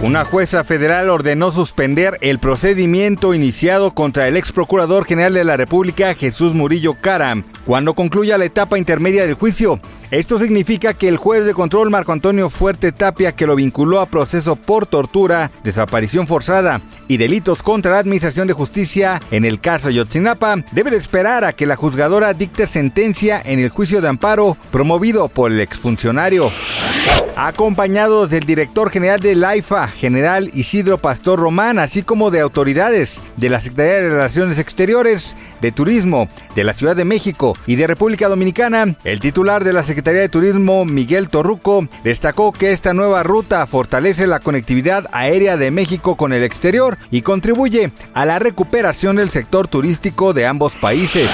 Una jueza federal ordenó suspender el procedimiento iniciado contra el ex procurador general de la República, Jesús Murillo Cara, cuando concluya la etapa intermedia del juicio. Esto significa que el juez de control Marco Antonio Fuerte Tapia, que lo vinculó a proceso por tortura, desaparición forzada y delitos contra la Administración de Justicia en el caso Yotzinapa, debe de esperar a que la juzgadora dicte sentencia en el juicio de amparo promovido por el exfuncionario. Acompañados del director general de la IFA, general Isidro Pastor Román, así como de autoridades de la Secretaría de Relaciones Exteriores, de Turismo, de la Ciudad de México y de República Dominicana, el titular de la Secretaría de Turismo, Miguel Torruco, destacó que esta nueva ruta fortalece la conectividad aérea de México con el exterior y contribuye a la recuperación del sector turístico de ambos países.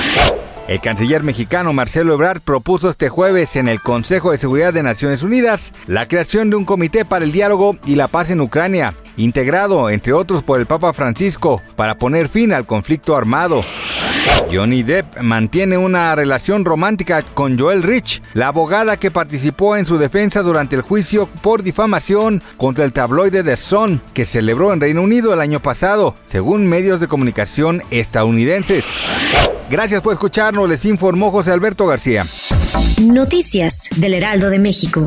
El canciller mexicano Marcelo Ebrard propuso este jueves en el Consejo de Seguridad de Naciones Unidas la creación de un comité para el diálogo y la paz en Ucrania, integrado entre otros por el Papa Francisco, para poner fin al conflicto armado. Johnny Depp mantiene una relación romántica con Joel Rich, la abogada que participó en su defensa durante el juicio por difamación contra el tabloide The Sun, que celebró en Reino Unido el año pasado, según medios de comunicación estadounidenses. Gracias por escucharnos, les informó José Alberto García. Noticias del Heraldo de México.